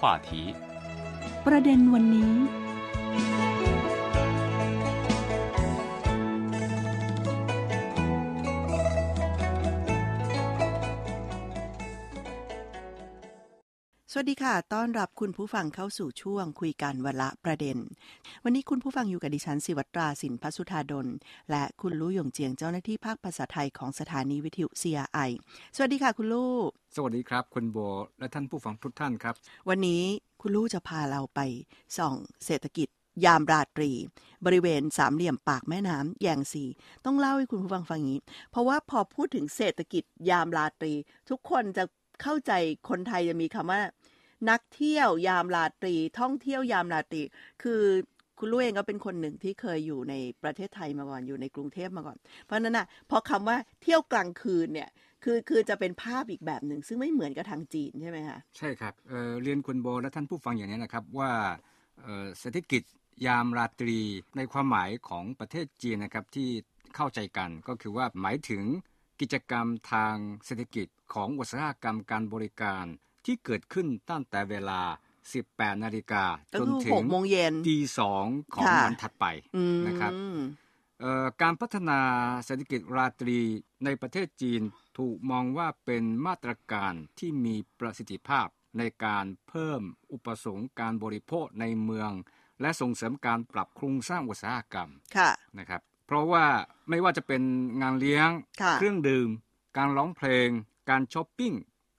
话题。ประเด็นวันนี้ ดีค่ะ ต้อนรับคุณผู้ฟังเข้าสู่ช่วงคุยกันวันละประเด็น วันนี้คุณผู้ฟังอยู่กับดิฉันศิวัตราสินพัสุธาดล และคุณลู่หยงเจียงเจ้าหน้าที่ภาคภาษาไทยของสถานีวิทยุ CRI สวัสดีค่ะคุณลู่ สวัสดีครับ คุณโบและท่านผู้ฟังทุกท่านครับ วันนี้คุณลู่จะพาเราไปส่องเศรษฐกิจยามราตรี บริเวณสามเหลี่ยมปากแม่น้ำแยงซีต้องเล่าให้คุณผู้ฟังฟังอย่างนี้ เพราะว่าพอพูดถึงเศรษฐกิจยามราตรี ทุกคนจะเข้าใจคนไทยจะมีคำว่า นักเที่ยวยามราตรี ท่องเที่ยวยามราตรี คือคุณลู่เองก็เป็นคนหนึ่งที่เคยอยู่ในประเทศไทยมาก่อนอยู่ในกรุงเทพมาก่อน เพราะนั้นน่ะพอคำว่าเที่ยวกลางคืนเนี่ยคือคือจะเป็นภาพอีกแบบหนึ่ง ซึ่งไม่เหมือนกับทางจีนใช่ไหมคะใช่ครับเเรียนคุณโบและท่านผู้ฟังอย่างนี้นะครับว่าเศรษฐกิจยามราตรีในความหมายของประเทศจีนนะครับที่เข้าใจกันก็คือว่าหมายถึงกิจกรรมทางเศรษฐกิจของอุตสาหกรรมการบริการ ที่เกิดขึ้นตั้งแต่เวลา 18 นาฬิกาก็จนคือถึหงกโมงเย็นตีสองของค่ะวันถัดไปอืมนะครับเอ่อการพัฒนาเศรษฐกิจราตรีในประเทศจีนถูกมองว่าเป็นมาตรการที่มีประสิทธิภาพในการเพิ่มอุปสงค์การบริโภคในเมือง และส่งเสริมการปรับโครงสร้างอุตสาหกรรมค่ะนะครับ เพราะว่าไม่ว่าจะเป็นงานเลี้ยงค่ะเครื่องดื่ม การร้องเพลง การช้อปปิ้ง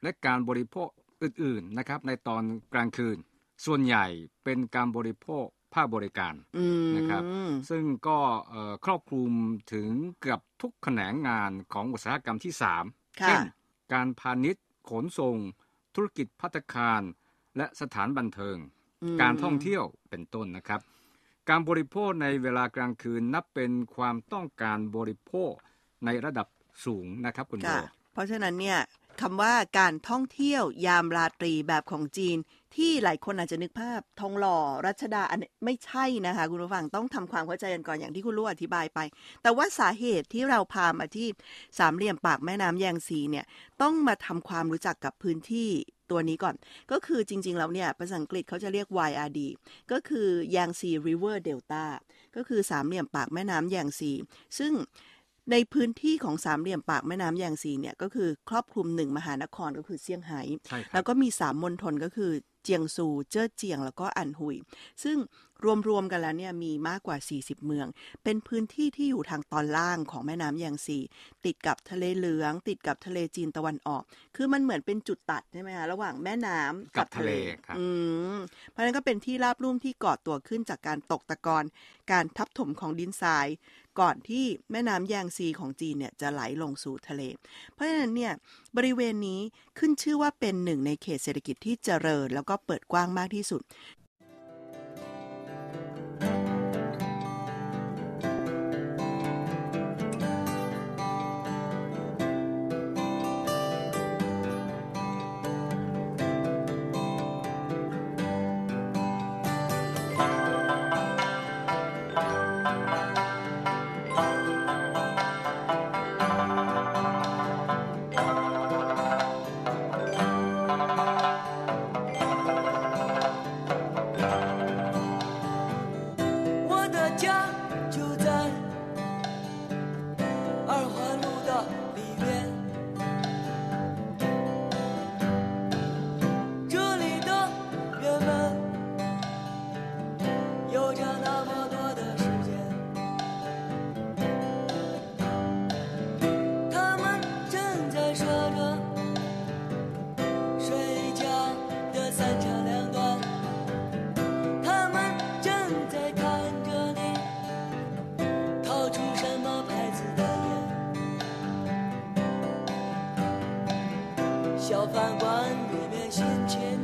และการบริโภค อื่นๆนะครับในตอนกลางคืน ส่วนใหญ่เป็นการบริโภคภาคบริการอืมนะครับซึ่งก็เอ่อครอบคลุมถึงเกือบทุกแขนงงานของอุตสาหกรรมที่3ค่ะเช่นการพาณิชย์ ขนส่ง ธุรกิจพัตตาคาร และสถานบันเทิงอืมการท่องเที่ยวเป็นต้นนะครับ การบริโภคในเวลากลางคืนนับเป็นความต้องการบริโภคในระดับสูงนะครับคุณโบค่ะเพราะฉะนั้นเนี่ย คำว่าการท่องเที่ยวยามราตรีแบบของจีน ที่หลายคนอาจจะนึกภาพทองหล่อรัชดาอันนี้ไม่ใช่นะคะ คุณผู้ฟังต้องทำความเข้าใจกันก่อนอย่างที่คุณรู้อธิบายไป แต่ว่าสาเหตุที่เราพามาที่สามเหลี่ยมปากแม่น้ำแยงซีเนี่ยต้องมาทำความรู้จักกับพื้นที่ตัวนี้ก่อนก็คือจริง ๆ แล้วเนี่ย ภาษาอังกฤษเขาจะเรียก YRD ก็คือ Yangtze River Delta ก็คือสามเหลี่ยมปากแม่น้ำแยงซี ซึ่ง ในพื้นที่ของสามเหลี่ยมปากแม่น้ำแยงซีเนี่ยก็คือครอบคลุมหนึ่งมหานครก็คือเซี่ยงไฮ้ใช่ครัแล้บวก็มีสามมณฑลก็คือเจียงซู เจ้อเจียง แล้วก็อันหุย ซึ่งรวมๆกันแล้วเนี่ยมีมากกว่า 40 เมือง เป็นพื้นที่ที่อยู่ทางตอนล่างของแม่น้ำแยงซี ติดกับทะเลเหลือง ติดกับทะเลจีนตะวันออก คือมันเหมือนเป็นจุดตัดใช่ไหมคะระหว่างแม่น้ำกับทะเลครับอืมเพราะฉะนั้นก็เป็นที่ราบลุ่มที่ก่อตัวขึ้นจากการตกตะกอน การทับถมของดินทราย ก่อนที่แม่น้ำแยงซีของจีนเนี่ยจะไหลลงสู่ทะเล เพราะฉะนั้นเนี่ยบริเวณนี้ขึ้นชื่อว่าเป็นหนึ่งในเขตเศรษฐกิจที่เจริญ แล้วก็เปิดกว้างมากที่สุด 小饭馆里面新鲜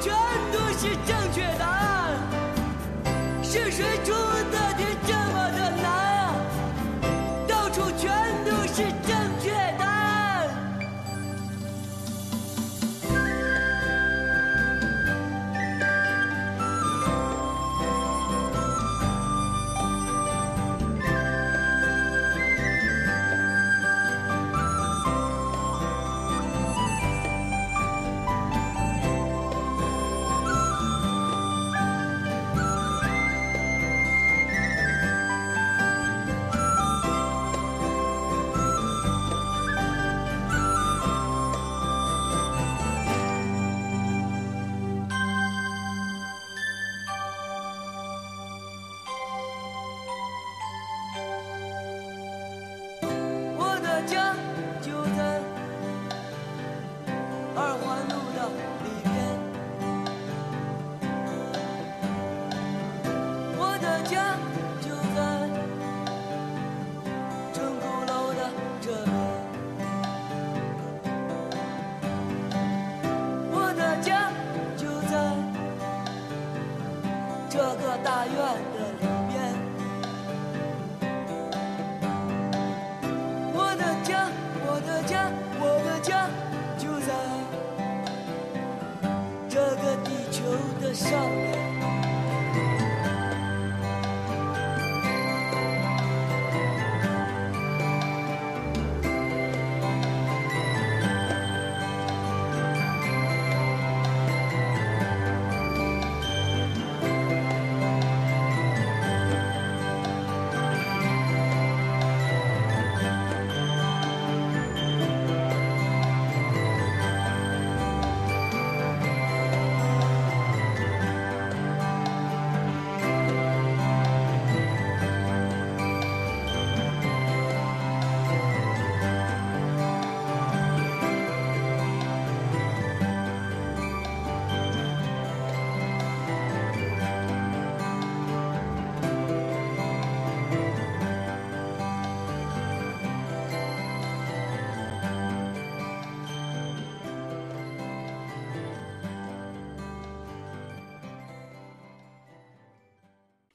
全都是正确答案。是谁出大院。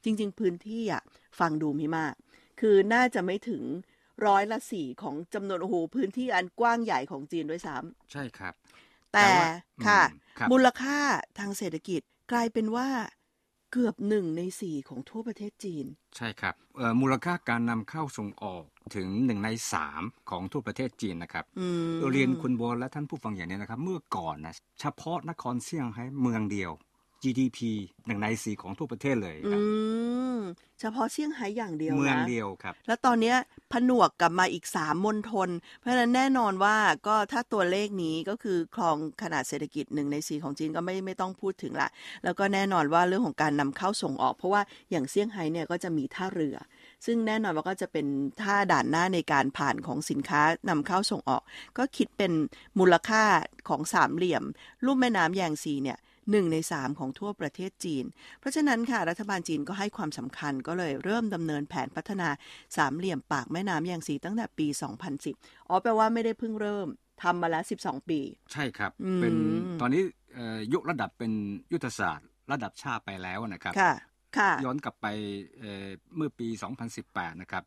จริง ๆ พื้นที่อะฟังดูไม่มาก คือน่าจะไม่ถึงร้อยละสี่ของจำนวนโอ้โหพื้นที่อันกว้างใหญ่ของจีนด้วยซ้ใช่ครับำแต่ว่าค่ะอืมครับมูลค่าทางเศรษฐกิจกลายเป็นว่าเกือบหนึ่งในสี่ของทั่วประเทศจีน ใช่ครับเอ่อมูลค่าการนำเข้าส่งออกถึงหนึ่งในสามของทั่วประเทศจีนนะครับอืมเรียนคุณโบอและท่านผู้ฟังอย่างนี้นะครับ เมื่อก่อนนะเฉพาะนครเซี่ยงไฮ้เมืองเดียว GDP หนึ่งในสี่ของทั่วประเทศเลยคอืรับมเฉพาะเซี่ยงไฮ้อย่างเดียวเมืองนะเดียวครับ แล้วตอนเนี้ยผนวกกลับมาอีกสามมณฑลเพราะฉะนั้นแน่นอนว่าก็ถ้าตัวเลขนี้ก็คือครองขนาดเศรษฐกิจหนึ่งในสี่ของจีนก็ไม่ไม่ต้องพูดถึงละแล้วก็แน่นอนว่าเรื่องของการนำเข้าส่งออก เพราะว่าอย่างเซี่ยงไฮ้เนี่ยก็จะมีท่าเรือ ซึ่งแน่นอนว่าก็จะเป็นท่าด่านหน้าในการผ่านของสินค้านำเข้าส่งออก ก็คิดเป็นมูลค่าของสามเหลี่ยมลุ่มแม่น้ำแยงซีเนี่ย หนึ่งในสามของทั่วประเทศจีน เพราะฉะนั้นค่ะรัฐบาลจีนก็ให้ความสำคัญก็เลยเริ่มดำเนินแผนพัฒนาสามเหลี่ยมปากแม่น้ำแยงซีตั้งแต่ปี 2010 อ๋อแปลว่าไม่ได้เพิ่งเริ่มทำมาแล้ว 12 ปี ใช่ครับอืมเป็นตอนนี้เอ่อยกระดับเป็นยุทธศาสตร์ ระดับชาติไปแล้วนะครับค่ะค่ะย้อนกลับไปเอ่อเมื่อปี 2018 นะครับ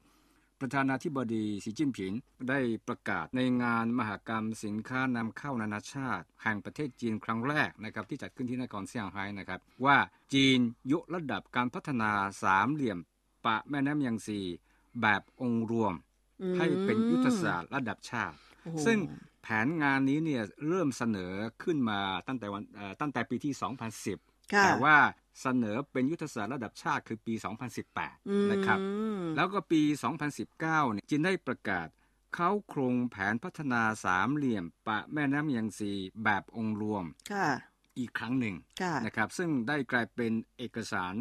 ประธานาธิบดีสีจิ้นผิงได้ประกาศในงานมหกรรมสินค้านำเข้านานาชาติ แห่งประเทศจีนครั้งแรกนะครับที่จัดขึ้นที่นครเซี่ยงไฮ้นะครับว่าจีนยกระดับการพัฒนาสามเหลี่ยม ปะแม่น้ำยังซีแบบองค์รวมอืมให้เป็นยุทธศาสตร์ระดับชาติโอ้โหซึ่งแผนงานนี้เนี่ยเริ่มเสนอขึ้นมาตั้งแต่วันเอ่อตั้งแต่ปีที่ 2010ค่ะแต่ว่า เสนอเป็นยุทธศาสตร์ระดับชาติคือปี 2018 นะครับอืมแล้วก็ปี 2019 เนี่ยจีนได้ประกาศเขาโครงแผนพัฒนาสามเหลี่ยม ปะแม่น้ำยังซีแบบองค์รวมค่ะอีกครั้งหนึ่งค่ะนะครับ ซึ่งได้กลายเป็นเอกสาร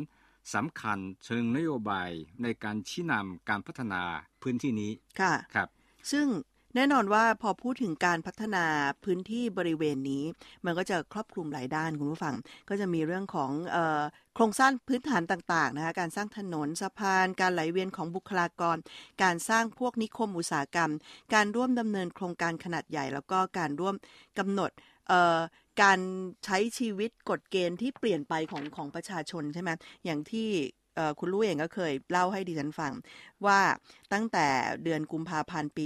สำคัญเชิงนโยบายในการชี้นำการพัฒนาพื้นที่นี้ค่ะครับ ซึ่ง แน่นอนว่าพอพูดถึงการพัฒนาพื้นที่บริเวณนี้ มันก็จะครอบคลุมหลายด้านคุณผู้ฟัง ก็จะมีเรื่องของโครงสร้างพื้นฐานต่างๆนะคะการสร้างถนนสะพาน การไหลเวียนของบุคลากร การสร้างพวกนิคมอุตสาหกรรม การร่วมดำเนินโครงการขนาดใหญ่ แล้วก็การร่วมกำหนดการใช้ชีวิตกฎเกณฑ์ที่เปลี่ยนไปของของประชาชนใช่ไหมอย่างที่ คุณลู่เองก็เคยเล่าให้ดิฉันฟัง ว่าตั้งแต่เดือนกุมภาพันธ์ปี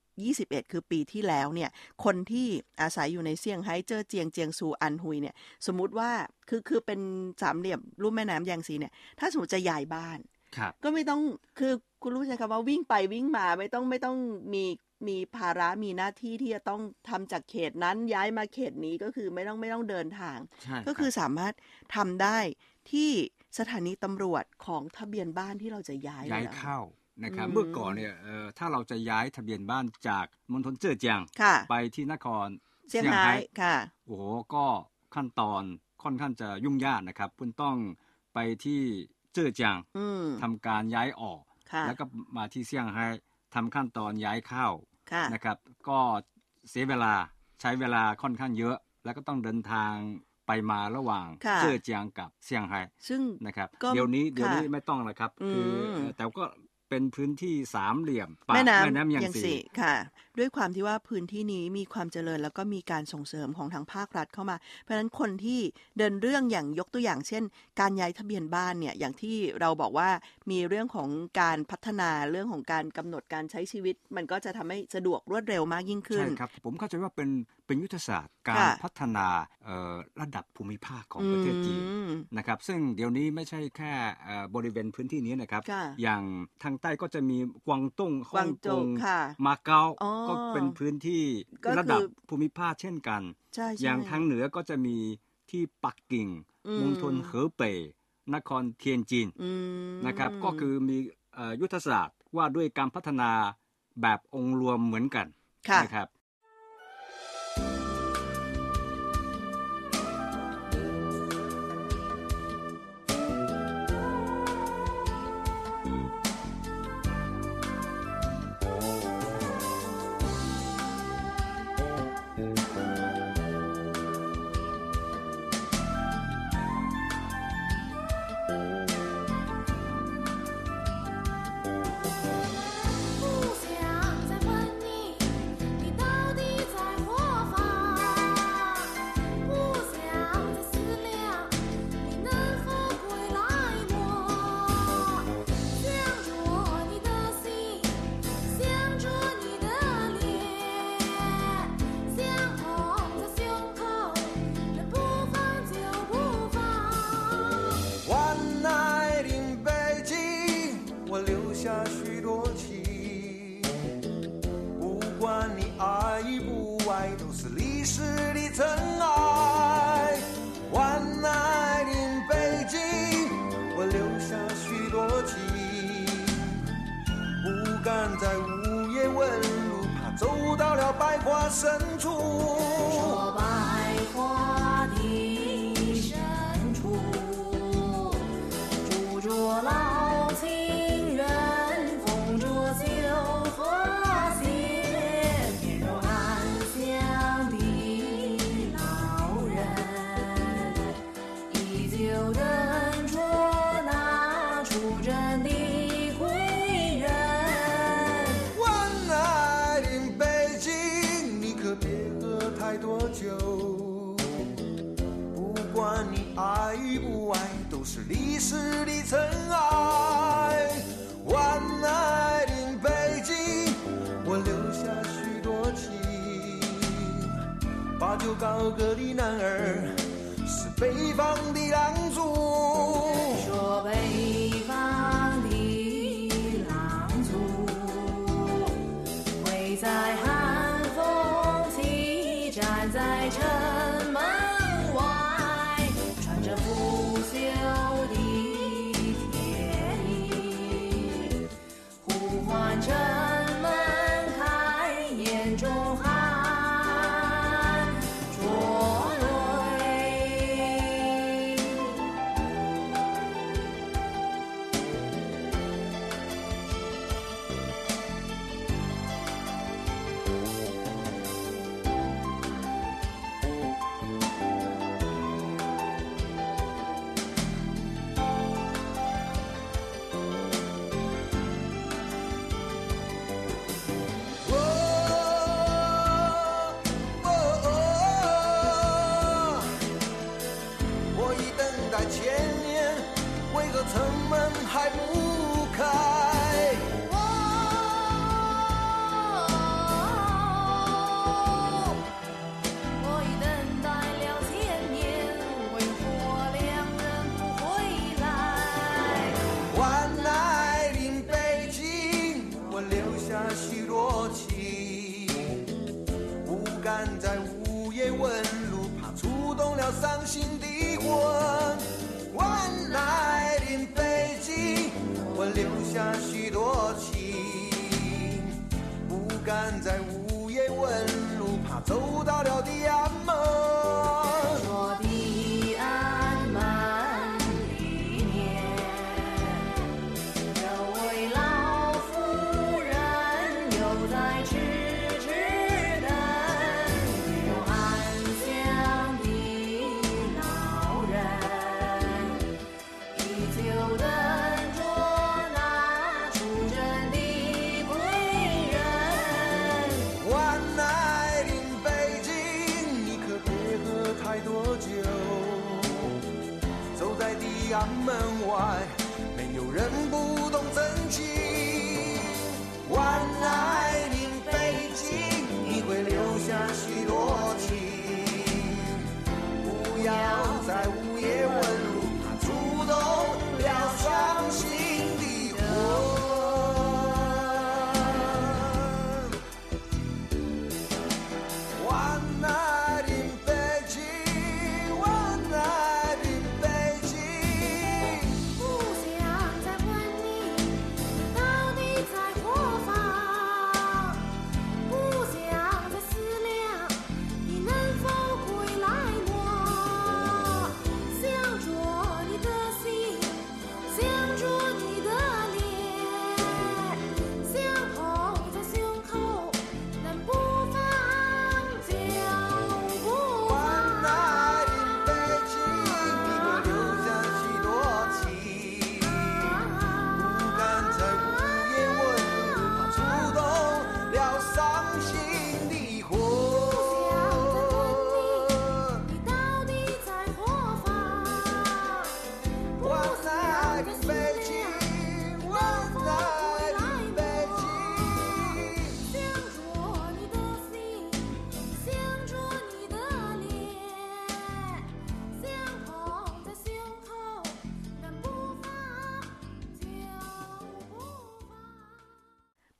2021 คือปีที่แล้วเนี่ย คนที่อาศัยอยู่ในเซี่ยงไฮ้เจอเจียงเจียงซูอันฮุยเนี่ย สมมุติว่าคือคือเป็นสามเหลี่ยมรูปแม่น้ำยางซีเนี่ย ถ้าสมมติจะย้ายบ้านครับก็ไม่ต้องคือคุณรู้ใช่คำว่าวิ่งไปวิ่งมาไม่ต้องไม่ต้องมีมีภาระมีหน้าที่ที่จะต้องทำจากเขตนั้นย้ายมาเขตนี้ก็คือไม่ต้องไม่ต้องเดินทางใช่ก็คือสามารถทำได้ที่ สถานีตำรวจของทะเบียนบ้านที่เราจะย้ายย้ายลหรอเข้านะครับอืมเมื่อก่อนเนี่ยเอ่อถ้าเราจะย้ายทะเบียนบ้านจากมณฑลเจ้อเจียงค่ะไปที่นครเซี่ยงไฮ้ค่ะโอ้โหก็ขั้นตอนค่อนข้างจะยุ่งยากนะครับคุณต้องไปที่เจ้อเจียงอืมทำการย้ายออกค่ะแล้วก็มาที่เซี่ยงไฮ้ทำขั้นตอนย้ายเข้าค่ะนะครับ ก็เสียเวลาใช้เวลาค่อนข้างเยอะ แล้วก็ต้องเดินทาง ไปมาระหว่างค่ะเจ้อเจียงกับเซี่ยงไฮ้ซึ่งนะครับก็เดี๋ยวนี้ค่ะเดี๋ยวนี้ไม่ต้องแล้วครับ คือมเอ่อแต่ก็เป็นพื้นที่สามเหลี่ยมปากแม่น้แม่น้ำำยังยังสีสีค่ะ ด้วยความที่ว่าพื้นที่นี้มีความเจริญแล้วก็มีการส่งเสริมของทางภาครัฐเข้ามา เพราะฉะนั้นคนที่เดินเรื่องอย่างยกตัวอย่าง เช่น การย้ายทะเบียนบ้านเนี่ยอย่างที่เราบอกว่ามีเรื่องของการพัฒนาเรื่องของการกำหนดการใช้ชีวิต มันก็จะทำให้สะดวกรวดเร็วมากยิ่งขึ้นใช่ครับผมเข้าใจว่าเป็น เป็นยุทธศาสตร์การค่ะพัฒนาเอ่อระดับภูมิภาคของประเทศจีนอืมนะครับซึ่งเดี๋ยวนี้ไม่ใช่แค่เอ่อบริเวณพื้นที่นี้นะครับค่ะอย่างทางใต้ก็จะมีกวางตุ้งฮ่องกวางโจกวงค่ะมาเก๊าอ๋อก็เป็นพื้นที่ก็คือระดับภูมิภาคเช่นกันใช่ใช่อย่างทางเหนือก็จะมีที่ปักกิ่งอืมมณฑลเหอเป่ยนครเทียนจินอืมนะครับก็คือมีเอ่อยุทธศาสตร์ว่าด้วยการพัฒนาแบบองค์รวมเหมือนกันค่ะนะครับ 历史的尘埃。One night in 北京，我留下许多情。不敢在午夜问路，怕走到了百花深处。都是历史的尘埃，万爱的北京，我留下许多情。把酒高歌的男儿，是北方的狼族。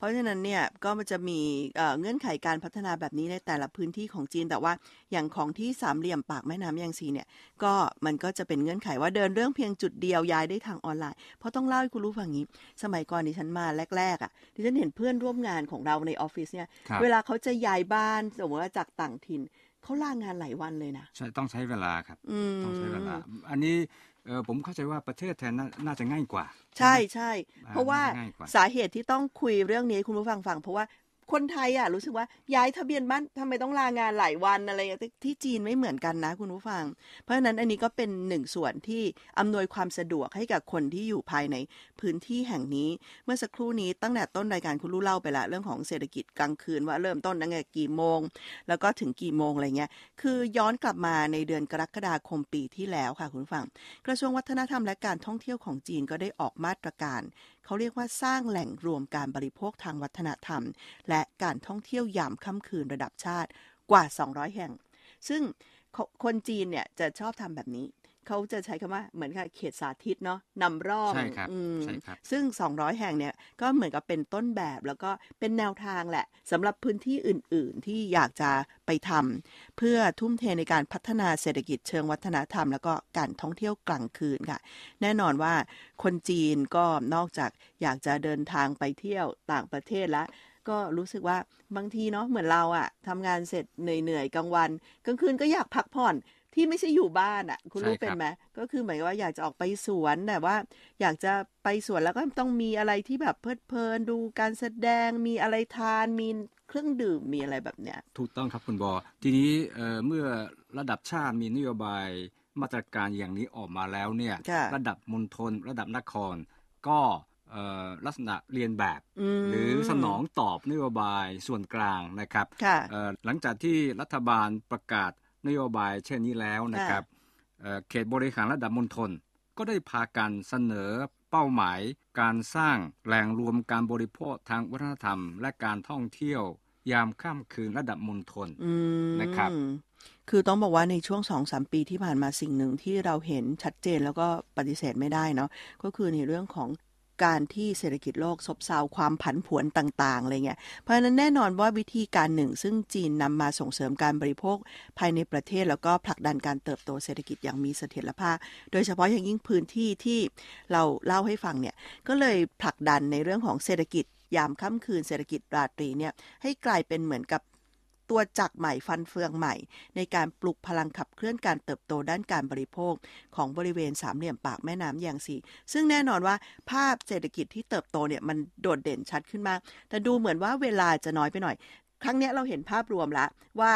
ราะฉะนั้นเนี่ยก็มันจะมีเอ่อเงื่อนไขการพัฒนาแบบนี้ในแต่ละพื้นที่ของจีน แต่ว่าอย่างของที่สามเหลี่ยมปากแม่น้ำยางซีเนี่ยก็มันก็จะเป็นเงื่อนไขว่าเดินเรื่องเพียงจุดเดียวย้ายได้ทางออนไลน์ เพราะต้องเล่าให้คุณรู้ฟังอย่างนี้ สมัยก่อนดิฉันมาแรกๆอะดิฉันเห็นเพื่อนร่วมงานของเราในออฟฟิศเนี่ยครับเวลาเขาจะย้ายบ้านสมมติว่าจากต่างถิ่นเขาลางานหลายวันเลยนะใช่ต้องใช้เวลาครับอืมต้องใช้เวลา อันนี้ เอ่อผมเข้าใจว่าประเทศแทนนาน่าจะง่ายกว่า ใช่ใช่อ่าเพราะว่าง่ายกว่าสาเหตุที่ต้องคุยเรื่องนี้ให้คุณผู้ฟังฟังเพราะว่า คนไทยอะ รู้สึกว่าย้ายทะเบียนบ้านทำไมต้องลางานหลายวันอะไรอย่างเงี้ยที่ที่จีนไม่เหมือนกันนะคุณผู้ฟัง เพราะฉะนั้นอันนี้ก็เป็นหนึ่งส่วนที่อำนวยความสะดวกให้กับคนที่อยู่ภายในพื้นที่แห่งนี้ เมื่อสักครู่นี้ตั้งแต่ต้นรายการคุณรู้เล่าไปละเรื่องของเศรษฐกิจกลางคืนว่าเริ่มต้นตั้งแต่กี่โมง แล้วก็ถึงกี่โมงอะไรเงี้ยคือย้อนกลับมาในเดือนกรกฎาคมปีที่แล้วค่ะคุณผู้ฟัง กระทรวงวัฒนธรรมและการท่องเที่ยวของจีนก็ได้ออกมาตรการเขาเรียกว่าสร้างแหล่งรวมการบริโภคทางวัฒนธรรม และการท่องเที่ยวยามค่ำคืนระดับชาติกว่า 200 แห่ง ซึ่งคนคนจีนเนี่ยจะชอบทำแบบนี้ เขาจะใช้คำว่าเหมือนกับเขตสาธิตเนาะนำร่องใช่ครับอืมใช่ครับ ซึ่ง 200 แห่งเนี่ยก็เหมือนกับเป็นต้นแบบแล้วก็เป็นแนวทางแหละสำหรับพื้นที่อื่น ๆ ที่อยากจะไปทำเพื่อทุ่มเทในการพัฒนาเศรษฐกิจเชิงวัฒนธรรม แล้วก็การท่องเที่ยวกลางคืนค่ะ แน่นอนว่าคนจีนก็นอกจากอยากจะเดินทางไปเที่ยวต่างประเทศแล้วก็รู้สึกว่าบางทีเนาะเหมือนเราอะทำงานเสร็จเหนื่อยๆกลางวันกลางคืนก็อยากพักผ่อน ที่ไม่ใช่อยู่บ้านอะคุณรู้ใช่ครับเป็นไหมก็คือหมายว่าอยากจะออกไปสวนแต่ว่า อยากจะไปสวนแล้วก็ต้องมีอะไรที่แบบเพลิดเพลินดูการแสดงมีอะไรทานมีเครื่องดื่มมีอะไรแบบเนี้ย ถูกต้องครับคุณบอ ทีนี้เอ่อเมื่อระดับชาติมีนโยบายมาตรการอย่างนี้ออกมาแล้วเนี่ยค่ะระดับมณฑลระดับนคร ก็เอ่อลักษณะเรียนแบบมหรือสนองตอบนโยบายส่วนกลางนะครับค่ะเอ่อหลังจากที่รัฐบาลประกาศ นโยบายเช่นนี้แล้วนะครับเอ่อเขตบริหารระดับมณฑลก็ได้พากันเสนอเป้าหมายการสร้างแหล่งรวมการบริโภคทางวัฒนธรรม และการท่องเที่ยวยามค่ำคืนระดับมณฑลอืมนะครับ คือต้องบอกว่าในช่วงสองสามปีที่ผ่านมาสิ่งหนึ่งที่เราเห็นชัดเจนแล้วก็ปฏิเสธไม่ได้เนาะก็คือในเรื่องของ การที่เศรษฐกิจโลกซบเซาความผันผวนต่างๆอะไรเงี้ย เพราะฉะนั้นแน่นอนว่าวิธีการหนึ่ง ซึ่งจีนนำมาส่งเสริมการบริโภคภายในประเทศแล้วก็ผลักดันการเติบโตเศรษฐกิจอย่างมีเสถียรภาพ โดยเฉพาะอย่างยิ่งพื้นที่ที่เราเล่าให้ฟังเนี่ย ก็เลยผลักดันในเรื่องของเศรษฐกิจยามค่ำคืนเศรษฐกิจราตรีเนี่ยให้กลายเป็นเหมือนกับ ตัวจักรใหม่ฟันเฟืองใหม่ ในการปลุกพลังขับเคลื่อนการเติบโตด้านการบริโภค ของบริเวณสามเหลี่ยมปากแม่น้ำอย่างสีซึ่งแน่นอนว่าภาพเศรษฐกิจที่เติบโตเนี่ยมันโดดเด่นชัดขึ้นมาก แต่ดูเหมือนว่าเวลาจะน้อยไปหน่อย ครั้งนี้เราเห็นภาพรวมละวว่า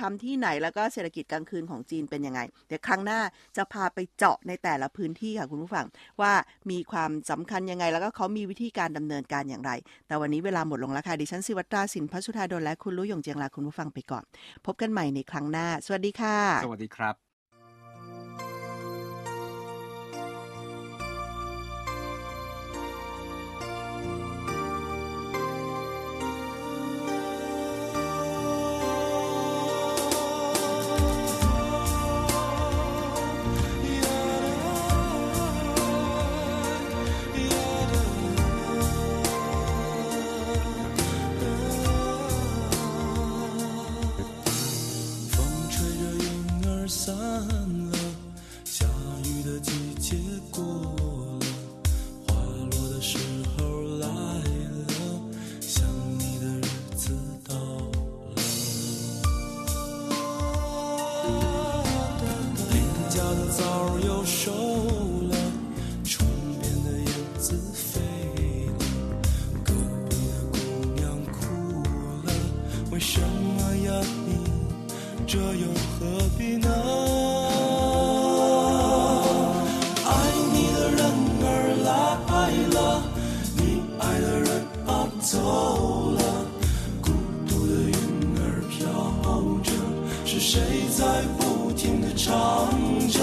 ทำที่ไหนแล้วก็เศรษฐกิจกลางคืนของจีนเป็นยังไง เดี๋ยวครั้งหน้าจะพาไปเจาะในแต่ละพื้นที่ค่ะคุณผู้ฟัง ว่ามีความสำคัญยังไง แล้วก็เขามีวิธีการดำเนินการอย่างไร แต่วันนี้เวลาหมดลงแล้วค่ะดิฉันสิวัตราสินพัชุธาดลและคุณลุยยงเจียงลาคุณผู้ฟังไปก่อน พบกันใหม่ในครั้งหน้า สวัสดีค่ะ สวัสดีครับ 又何必呢？爱你的人儿来了，你爱的人啊走了，孤独的云儿飘着，是谁在不停地唱着？